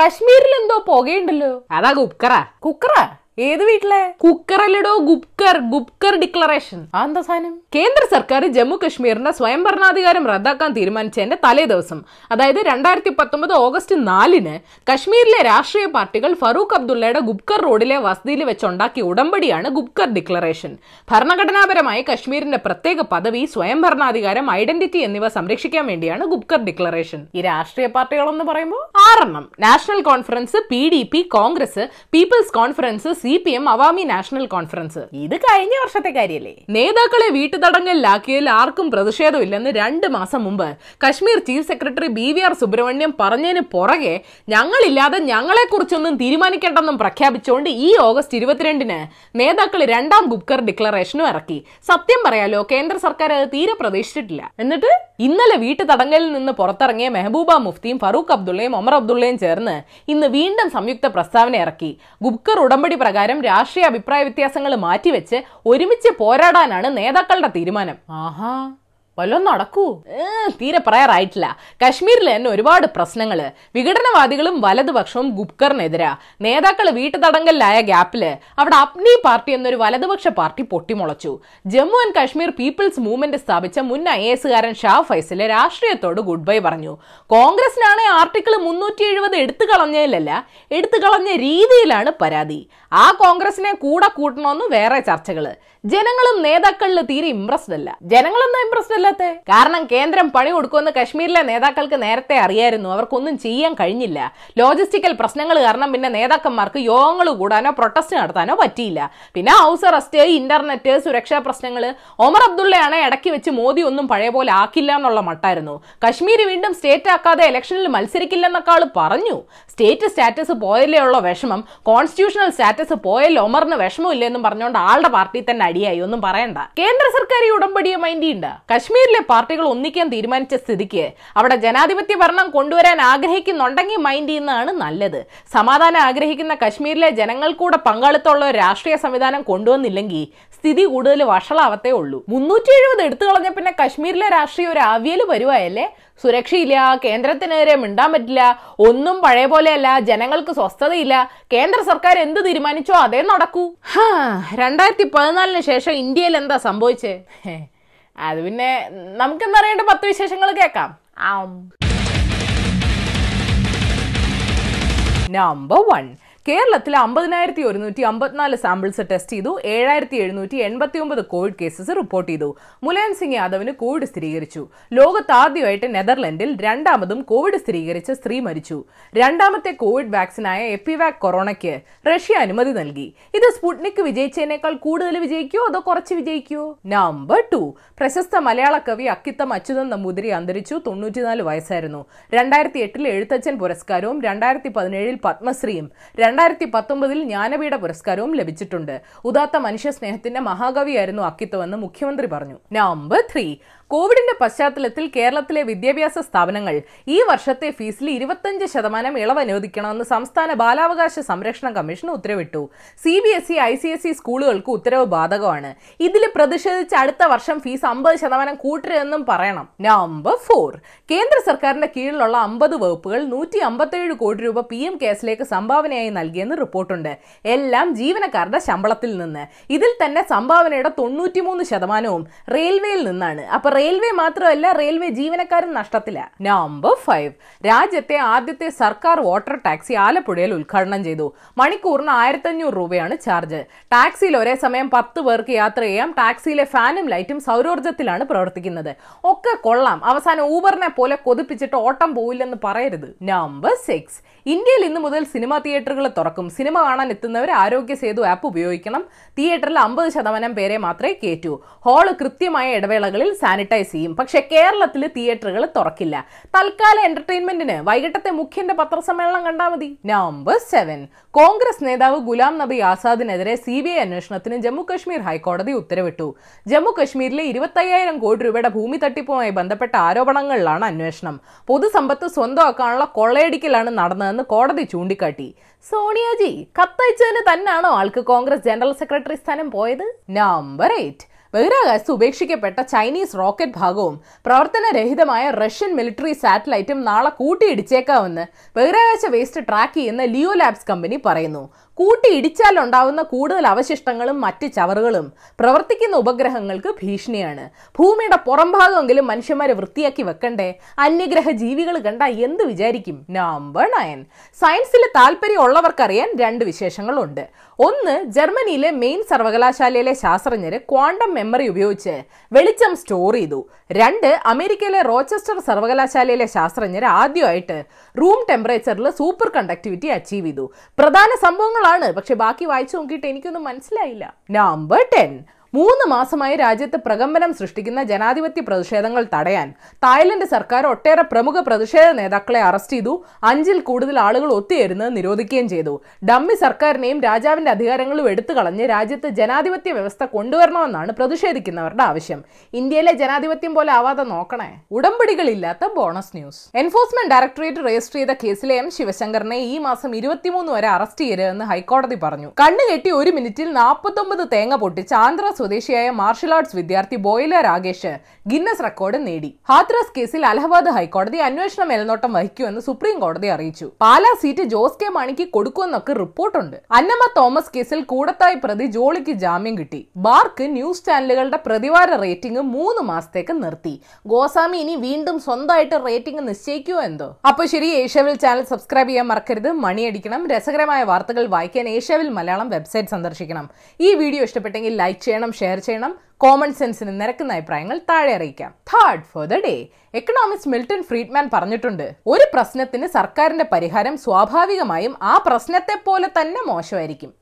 കശ്മീരിൽ എന്തോ പുകയുണ്ടല്ലോ. അതാ കുക്കറാ. കുക്കറാ? ഏത് വീട്ടിലെ? കുക്കറല്ലടോ ഗുപ്കർ ഗുപ്കർ ഡിക്ലറേഷൻ. എന്താ സാധനം? കേന്ദ്ര സർക്കാർ ജമ്മു കശ്മീരിന്റെ സ്വയം ഭരണാധികാരം റദ്ദാക്കാൻ തീരുമാനിച്ചതിന്റെ തലേ ദിവസം അതായത് രണ്ടായിരത്തി പത്തൊമ്പത് ഓഗസ്റ്റ് നാലിന് കശ്മീരിലെ രാഷ്ട്രീയ പാർട്ടികൾ ഫറൂഖ് അബ്ദുള്ളയുടെ ഗുപ്കർ റോഡിലെ വസതിയിൽ വെച്ചുണ്ടാക്കിയ ഉടമ്പടിയാണ് ഗുപ്കർ ഡിക്ലറേഷൻ. ഭരണഘടനാപരമായി കശ്മീരിന്റെ പ്രത്യേക പദവി സ്വയം ഭരണാധികാരം ഐഡന്റിറ്റി എന്നിവ സംരക്ഷിക്കാൻ വേണ്ടിയാണ് ഗുപ്കർ ഡിക്ലറേഷൻ. ഈ രാഷ്ട്രീയ പാർട്ടികളെന്ന് പറയുമ്പോൾ ആറെണ്ണം. National conference P D P Congress people's conference C P M Awami national conference. ഇത് കഴിഞ്ഞ വർഷത്തെ കാര്യല്ലേ. നേതാക്കളെ വീട്ടുതടങ്കലിലാക്കിയതിൽ ആർക്കും പ്രതിഷേധമില്ലെന്ന് രണ്ട് മാസം മുമ്പ് Kashmir chief secretary B V R Subrahmanyam പറഞ്ഞതിന് പുറകെ ഞങ്ങളില്ലാതെ ഞങ്ങളെക്കുറിച്ചൊന്നും തീരുമാനിക്കേണ്ടെന്നും പ്രഖ്യാപിച്ചുകൊണ്ട് ഈ ഓഗസ്റ്റ് ഇരുപത്തിരണ്ടിന് നേതാക്കൾ രണ്ടാം ഗുപ്കർ ഡിക്ലറേഷനും ഇറക്കി. സത്യം പറയാലോ കേന്ദ്ര സർക്കാർ അത് തീരെ പ്രതീക്ഷിച്ചിട്ടില്ല. എന്നിട്ട്? ഇന്നലെ വീട്ടു തടങ്കലിൽ നിന്ന് പുറത്തിറങ്ങിയ മെഹബൂബ മുഫ്തിയും ഫറൂഖ് അബ്ദുള്ളയും ഒമർ അബ്ദുള്ളയും ചേർന്ന് ഇന്ന് വീണ്ടും സംയുക്ത പ്രസ്താവന ഇറക്കി. ഗുപ്കർ ഉടമ്പടി പ്രകാരം രാഷ്ട്രീയ അഭിപ്രായ വ്യത്യാസങ്ങൾ മാറ്റിവെച്ച് ഒരുമിച്ച് പോരാടാനാണ് നേതാക്കളുടെ തീരുമാനം. ആഹാ. വല്ലതും നടക്കൂ. തീരെ പറയാറായിട്ടില്ല. കശ്മീരിൽ തന്നെ ഒരുപാട് പ്രശ്നങ്ങൾ. വിഘടനവാദികളും വലതുപക്ഷവും ഗുപ്കറിനെതിരാ. നേതാക്കൾ വീട്ടുതടങ്കലിലായ ഗ്യാപ്പിൽ അവിടെ അപ്നി പാർട്ടി എന്നൊരു വലതുപക്ഷ party പൊട്ടിമുളച്ചു. Jammu and Kashmir peoples movement സ്ഥാപിച്ച മുൻ ഐ എസുകാരൻ ഷാ ഫൈസൽ രാഷ്ട്രീയത്തോട് ഗുഡ് ബൈ പറഞ്ഞു. കോൺഗ്രസിനാണ് ആർട്ടിക്കിൾ മുന്നൂറ്റി എഴുപത് എടുത്തു കളഞ്ഞതിലല്ല എടുത്തു കളഞ്ഞ രീതിയിലാണ് പരാതി. ആ കോൺഗ്രസിനെ കൂടെ കൂട്ടണമെന്ന് വേറെ ചർച്ചകൾ. ജനങ്ങളും നേതാക്കളിൽ തീരെ ഇംപ്രസ്ഡ് അല്ല. ജനങ്ങളൊന്നും ഇംപ്രസ്ഡ് അല്ലാത്ത? കാരണം കേന്ദ്രം പണി കൊടുക്കുമെന്ന് കശ്മീരിലെ നേതാക്കൾക്ക് നേരത്തെ അറിയായിരുന്നു. അവർക്കൊന്നും ചെയ്യാൻ കഴിഞ്ഞില്ല. ലോജിസ്റ്റിക്കൽ പ്രശ്നങ്ങൾ കാരണം പിന്നെ നേതാക്കന്മാർക്ക് യോഗങ്ങൾ കൂടാനോ പ്രൊട്ടസ്റ്റ് നടത്താനോ പറ്റിയില്ല. പിന്നെ ഹൗസ് അറസ്റ്റ് ഇന്റർനെറ്റ് സുരക്ഷാ പ്രശ്നങ്ങൾ ഒമർ അബ്ദുള്ളയാണ് ഇടയ്ക്ക് വെച്ച് മോദി ഒന്നും പഴയ പോലെ ആക്കില്ല എന്നുള്ള മട്ടായിരുന്നു. കശ്മീർ വീണ്ടും സ്റ്റേറ്റ് ആക്കാതെ ഇലക്ഷനിൽ മത്സരിക്കില്ലെന്നൊക്കെ ആൾ പറഞ്ഞു. സ്റ്റേറ്റ് സ്റ്റാറ്റസ് പോയല്ലേ ഉള്ള വിഷമം. കോൺസ്റ്റിറ്റ്യൂഷണൽ സ്റ്റാറ്റസ് പോയല്ലേ ഒമറിന് വിഷമം ഇല്ലെന്നും പറഞ്ഞുകൊണ്ട് ആളുടെ പാർട്ടി തന്നെ അടിയായി ഒന്നും പറയണ്ട. കേന്ദ്ര സർക്കാർ ഈ ഉടമ്പടിയെ മൈൻഡ് ചെയ്യണ്ട. കശ്മീരിലെ പാർട്ടികൾ ഒന്നിക്കാൻ തീരുമാനിച്ച സ്ഥിതിക്ക് അവിടെ ജനാധിപത്യ ഭരണം കൊണ്ടുവരാൻ ആഗ്രഹിക്കുന്നുണ്ടെങ്കിൽ മൈൻഡ് ചെയ്യുന്നതാണ് നല്ലത്. സമാധാനം ആഗ്രഹിക്കുന്ന കശ്മീരിലെ ജനങ്ങൾക്കൂടെ പങ്കാളിത്തമുള്ള ഒരു രാഷ്ട്രീയ സംവിധാനം കൊണ്ടുവന്നില്ലെങ്കിൽ സ്ഥിതി കൂടുതൽ വഷളാവത്തേ ഉള്ളൂ. മുന്നൂറ്റി എഴുപത് എടുത്തു കളഞ്ഞ പിന്നെ കശ്മീരിലെ രാഷ്ട്രീയം ഒരു അവിയൽ വരുവായല്ലേ? സുരക്ഷയില്ല കേന്ദ്രത്തിനെതിരെ മിണ്ടാൻ പറ്റില്ല ഒന്നും പഴയ പോലെയല്ല ജനങ്ങൾക്ക് സ്വസ്ഥതയില്ല. കേന്ദ്ര സർക്കാർ എന്ത് തീരുമാനിച്ചോ അതേ നടക്കൂ. രണ്ടായിരത്തി പതിനാലിന് ശേഷം ഇന്ത്യയിൽ എന്താ സംഭവിച്ചേ? അത് പിന്നെ നമുക്കെന്താ അറിയേണ്ട പത്ത് വിശേഷങ്ങൾ കേൾക്കാം. നമ്പർ വൺ കേരളത്തിൽ അമ്പതിനായിരത്തി ഒരുന്നൂറ്റി അമ്പത്തിനാല് സാമ്പിൾസ് ടെസ്റ്റ് ചെയ്തു. ഏഴായിരത്തി എഴുന്നൂറ്റി എൺപത്തി ഒമ്പത് കോവിഡ് കേസസ് റിപ്പോർട്ട് ചെയ്തു. മുലയൻ സിംഗ് യാദവിന് കോവിഡ് സ്ഥിരീകരിച്ചു. ലോകത്ത് ആദ്യമായിട്ട് നെതർലൻഡിൽ രണ്ടാമതും കോവിഡ് സ്ഥിരീകരിച്ച സ്ത്രീ മരിച്ചു. രണ്ടാമത്തെ കോവിഡ് വാക്സിനായ എപ്പിവാക് കൊറോണയ്ക്ക് റഷ്യ അനുമതി നൽകി. ഇത് സ്പുട്നിക് വിജയിച്ചതിനേക്കാൾ കൂടുതൽ വിജയിക്കോ അതോ കുറച്ച് വിജയിക്കോ നമ്പർ ടു പ്രശസ്ത മലയാള കവി അക്കിത്തം അച്യുതൻ നമ്പൂതിരി അന്തരിച്ചു. തൊണ്ണൂറ്റിനാല് വയസ്സായിരുന്നു. രണ്ടായിരത്തി എട്ടിൽ എഴുത്തച്ഛൻ പുരസ്കാരവും രണ്ടായിരത്തി പതിനേഴിൽ പത്മശ്രീയും രണ്ടായിരത്തി പത്തൊമ്പതിൽ ജ്ഞാനപീഠ പുരസ്കാരവും ലഭിച്ചിട്ടുണ്ട്. ഉദാത്ത മനുഷ്യ സ്നേഹത്തിന്റെ മഹാകവിയായിരുന്നു അക്കിത്തമെന്ന് മുഖ്യമന്ത്രി പറഞ്ഞു. Number three. കോവിഡിന്റെ പശ്ചാത്തലത്തിൽ കേരളത്തിലെ വിദ്യാഭ്യാസ സ്ഥാപനങ്ങൾ ഈ വർഷത്തെ ഫീസിൽ ഇരുപത്തഞ്ച് ശതമാനം ഇളവ് അനുവദിക്കണമെന്ന് സംസ്ഥാന ബാലാവകാശ സംരക്ഷണ കമ്മീഷൻ ഉത്തരവിട്ടു. C B S E I C S E സ്കൂളുകൾക്ക് ഉത്തരവ് ബാധകമാണ്. ഇതിൽ പ്രതിഷേധിച്ച് അടുത്ത വർഷം ഫീസ് അമ്പത് ശതമാനം കൂട്ടരുതെന്നും പറയണം. Number four. കേന്ദ്ര സർക്കാരിന്റെ കീഴിലുള്ള അമ്പത് വകുപ്പുകൾ നൂറ്റി അമ്പത്തേഴ് കോടി രൂപ പി എം കേസിലേക്ക് സംഭാവനയായി നൽകിയെന്ന് റിപ്പോർട്ടുണ്ട്. എല്ലാം ജീവനക്കാരുടെ ശമ്പളത്തിൽ നിന്ന്. ഇതിൽ തന്നെ സംഭാവനയുടെ തൊണ്ണൂറ്റിമൂന്ന് ശതമാനവും റെയിൽവേയിൽ നിന്നാണ്. അപ്പൊ റെയിൽവേ മാത്രമല്ല റെയിൽവേ ജീവനക്കാരും നഷ്ടത്തില്ല നമ്പർ ഫൈവ് രാജ്യത്തെ ആദ്യത്തെ സർക്കാർ വാട്ടർ ടാക്സി ആലപ്പുഴയിൽ ഉദ്ഘാടനം ചെയ്തു. മണിക്കൂറിന് ആയിരത്തഞ്ഞൂറ് രൂപയാണ് ചാർജ്. ടാക്സിയിൽ ഒരേ സമയം പത്ത് പേർക്ക് യാത്ര ചെയ്യാം. ടാക്സിയിലെ ഫാനും ലൈറ്റും സൗരോർജത്തിലാണ് പ്രവർത്തിക്കുന്നത്. ഒക്കെ കൊള്ളാം. അവസാനം ഊബറിനെ പോലെ കൊതിപ്പിച്ചിട്ട് ഓട്ടം പോവില്ലെന്ന് പറയരുത്. നമ്പർ സിക്സ് ഇന്ത്യയിൽ ഇന്ന് മുതൽ സിനിമാ തിയേറ്ററുകൾ തുറക്കും. സിനിമ കാണാൻ എത്തുന്നവർ ആരോഗ്യ സേതു ആപ്പ് ഉപയോഗിക്കണം. തിയേറ്ററിൽ അമ്പത് ശതമാനം പേരെ മാത്രമേ കയറ്റൂ ഹാൾ കൃത്യമായ ഇടവേളകളിൽ സാനിറ്റൈസ് ചെയ്യും. പക്ഷേ കേരളത്തിൽ തിയേറ്ററുകൾ തുറക്കില്ല. തൽക്കാല എന്റർടൈൻമെന്റിന് വൈകിട്ടത്തെ മുഖ്യന്റെ പത്രസമ്മേളനം കണ്ടാൽ മതി. നമ്പർ സെവൻ കോൺഗ്രസ് നേതാവ് Ghulam Nabi ആസാദിനെതിരെ C B I അന്വേഷണത്തിന് ജമ്മു കശ്മീർ ഹൈക്കോടതി ഉത്തരവിട്ടു. ജമ്മു കശ്മീരിലെ ഇരുപത്തയ്യായിരം കോടി രൂപയുടെ ഭൂമി തട്ടിപ്പുമായി ബന്ധപ്പെട്ട ആരോപണങ്ങളിലാണ് അന്വേഷണം. പൊതുസമ്പത്ത് സ്വന്തമാക്കാനുള്ള കൊള്ളയടിക്കലാണ് നടന്നതെന്ന് കോടതി ചൂണ്ടിക്കാട്ടി. സോണിയാജി കത്തയച്ചതിന് തന്നെയാണോ ആൾക്ക് കോൺഗ്രസ് ജനറൽ സെക്രട്ടറി സ്ഥാനം പോയത്? നമ്പർ എയ്റ്റ് ബഹിരാകാശത്ത് ഉപേക്ഷിക്കപ്പെട്ട ചൈനീസ് റോക്കറ്റ് ഭാഗവും പ്രവർത്തനരഹിതമായ റഷ്യൻ മിലിറ്ററി സാറ്റലൈറ്റും നാളെ കൂട്ടിയിടിച്ചേക്കാമെന്ന് ബഹിരാകാശ വേസ്റ്റ് ട്രാക്ക് ചെയ്യുന്ന ലിയോ ലാബ്സ് കമ്പനി പറയുന്നു. കൂട്ടിയിടിച്ചാൽ ഉണ്ടാവുന്ന കൂടുതൽ അവശിഷ്ടങ്ങളും മറ്റ് ചവറുകളും പ്രവർത്തിക്കുന്ന ഉപഗ്രഹങ്ങൾക്ക് ഭീഷണിയാണ്. ഭൂമിയുടെ പുറംഭാഗമെങ്കിലും മനുഷ്യന്മാരെ വൃത്തിയാക്കി വെക്കണ്ടേ? അന്യഗ്രഹ ജീവികൾ കണ്ട എന്ത് വിചാരിക്കും? നമ്പർ നയൻ സയൻസിൽ താല്പര്യമുള്ളവർക്കറിയാൻ രണ്ട് വിശേഷങ്ങളുണ്ട്. ഒന്ന് ജർമ്മനിയിലെ മെയിൻ സർവകലാശാലയിലെ ശാസ്ത്രജ്ഞർ ക്വാണ്ടം മെമ്മറി ഉപയോഗിച്ച് വെളിച്ചം സ്റ്റോർ ചെയ്തു. രണ്ട് അമേരിക്കയിലെ റോച്ചസ്റ്റർ സർവകലാശാലയിലെ ശാസ്ത്രജ്ഞർ ആദ്യമായിട്ട് റൂം ടെമ്പറേച്ചറിൽ സൂപ്പർ കണ്ടക്ടിവിറ്റി അച്ചീവ് ചെയ്തു. പ്രധാന സംഭവങ്ങളാണ് പക്ഷെ ബാക്കി വായിച്ചു നോക്കിയിട്ട് എനിക്കൊന്നും മനസ്സിലായില്ല. നമ്പർ ടെൻ മൂന്ന് മാസമായി രാജ്യത്ത് പ്രകമ്പനം സൃഷ്ടിക്കുന്ന ജനാധിപത്യ പ്രതിഷേധങ്ങൾ തടയാൻ തായ്ലൻഡ് സർക്കാർ ഒട്ടേറെ പ്രമുഖ പ്രതിഷേധ നേതാക്കളെ അറസ്റ്റ് ചെയ്തു. അഞ്ചിൽ കൂടുതൽ ആളുകൾ ഒത്തുചേരുന്നത് നിരോധിക്കുകയും ചെയ്തു. ഡമ്മി സർക്കാരിനെയും രാജാവിന്റെ അധികാരങ്ങളും എടുത്തു കളഞ്ഞ് രാജ്യത്ത് ജനാധിപത്യ വ്യവസ്ഥ കൊണ്ടുവരണമെന്നാണ് പ്രതിഷേധിക്കുന്നവരുടെ ആവശ്യം. ഇന്ത്യയിലെ ജനാധിപത്യം പോലെ ആവാതെ നോക്കണേ. ഉടമ്പടികളില്ലാത്ത bonus news. Enforcement directorate register ചെയ്ത കേസിലെ എം ശിവശങ്കറിനെ ഈ മാസം ഇരുപത്തിമൂന്ന് വരെ അറസ്റ്റ് ചെയ്യരുതെന്ന് ഹൈക്കോടതി പറഞ്ഞു. കണ്ണുകെട്ടി ഒരു മിനിറ്റിൽ നാൽപ്പത്തൊമ്പത് തേങ്ങ പൊട്ടിച്ച് ആന്ധ്ര സ്വദേശിയായ മാർഷൽ ആർട്സ് വിദ്യാർത്ഥി ബോയിലർ രാകേഷ് ഗിന്നസ് റെക്കോർഡ് നേടി. ഹാത്രസ് കേസിൽ അലഹബാദ് ഹൈക്കോടതി അന്വേഷണ മേൽനോട്ടം വഹിക്കുമെന്ന് സുപ്രീം കോടതി അറിയിച്ചു. പാലാ സീറ്റ് ജോസ് കെ മാണിക്ക് കൊടുക്കുമെന്നൊക്കെ റിപ്പോർട്ടുണ്ട്. അന്നമ്മ തോമസ് കേസിൽ കൂടത്തായി പ്രതി ജോളിക്ക് ജാമ്യം കിട്ടി. ബാർക്ക് ന്യൂസ് ചാനലുകളുടെ പ്രതിവാര റേറ്റിംഗ് മൂന്ന് മാസത്തേക്ക് നിർത്തി. ഗോസ്വാമി ഇനി വീണ്ടും സ്വന്തമായിട്ട് റേറ്റിംഗ് നിശ്ചയിക്കുമോ എന്തോ? അപ്പൊ ശരി ഏഷ്യാവിൽ ചാനൽ സബ്സ്ക്രൈബ് ചെയ്യാൻ മറക്കരുത്. മണിയടിക്കണം രസകരമായ വാർത്തകൾ വായിക്കാൻ ഏഷ്യാവിൽ മലയാളം വെബ്സൈറ്റ് സന്ദർശിക്കണം. ഈ വീഡിയോ ഇഷ്ടപ്പെട്ടെങ്കിൽ ലൈക്ക് ചെയ്യണം ഷെയർ ചെയ്യണം. കോമൺ സെൻസിന് നിരക്കുന്ന അഭിപ്രായങ്ങൾ താഴെ അറിയിക്കാം. Third for the day economics Milton Friedman പറഞ്ഞിട്ടുണ്ട് ഒരു പ്രശ്നത്തിന് സർക്കാരിന്റെ പരിഹാരം സ്വാഭാവികമായും ആ പ്രശ്നത്തെ പോലെ തന്നെ മോശമായിരിക്കും.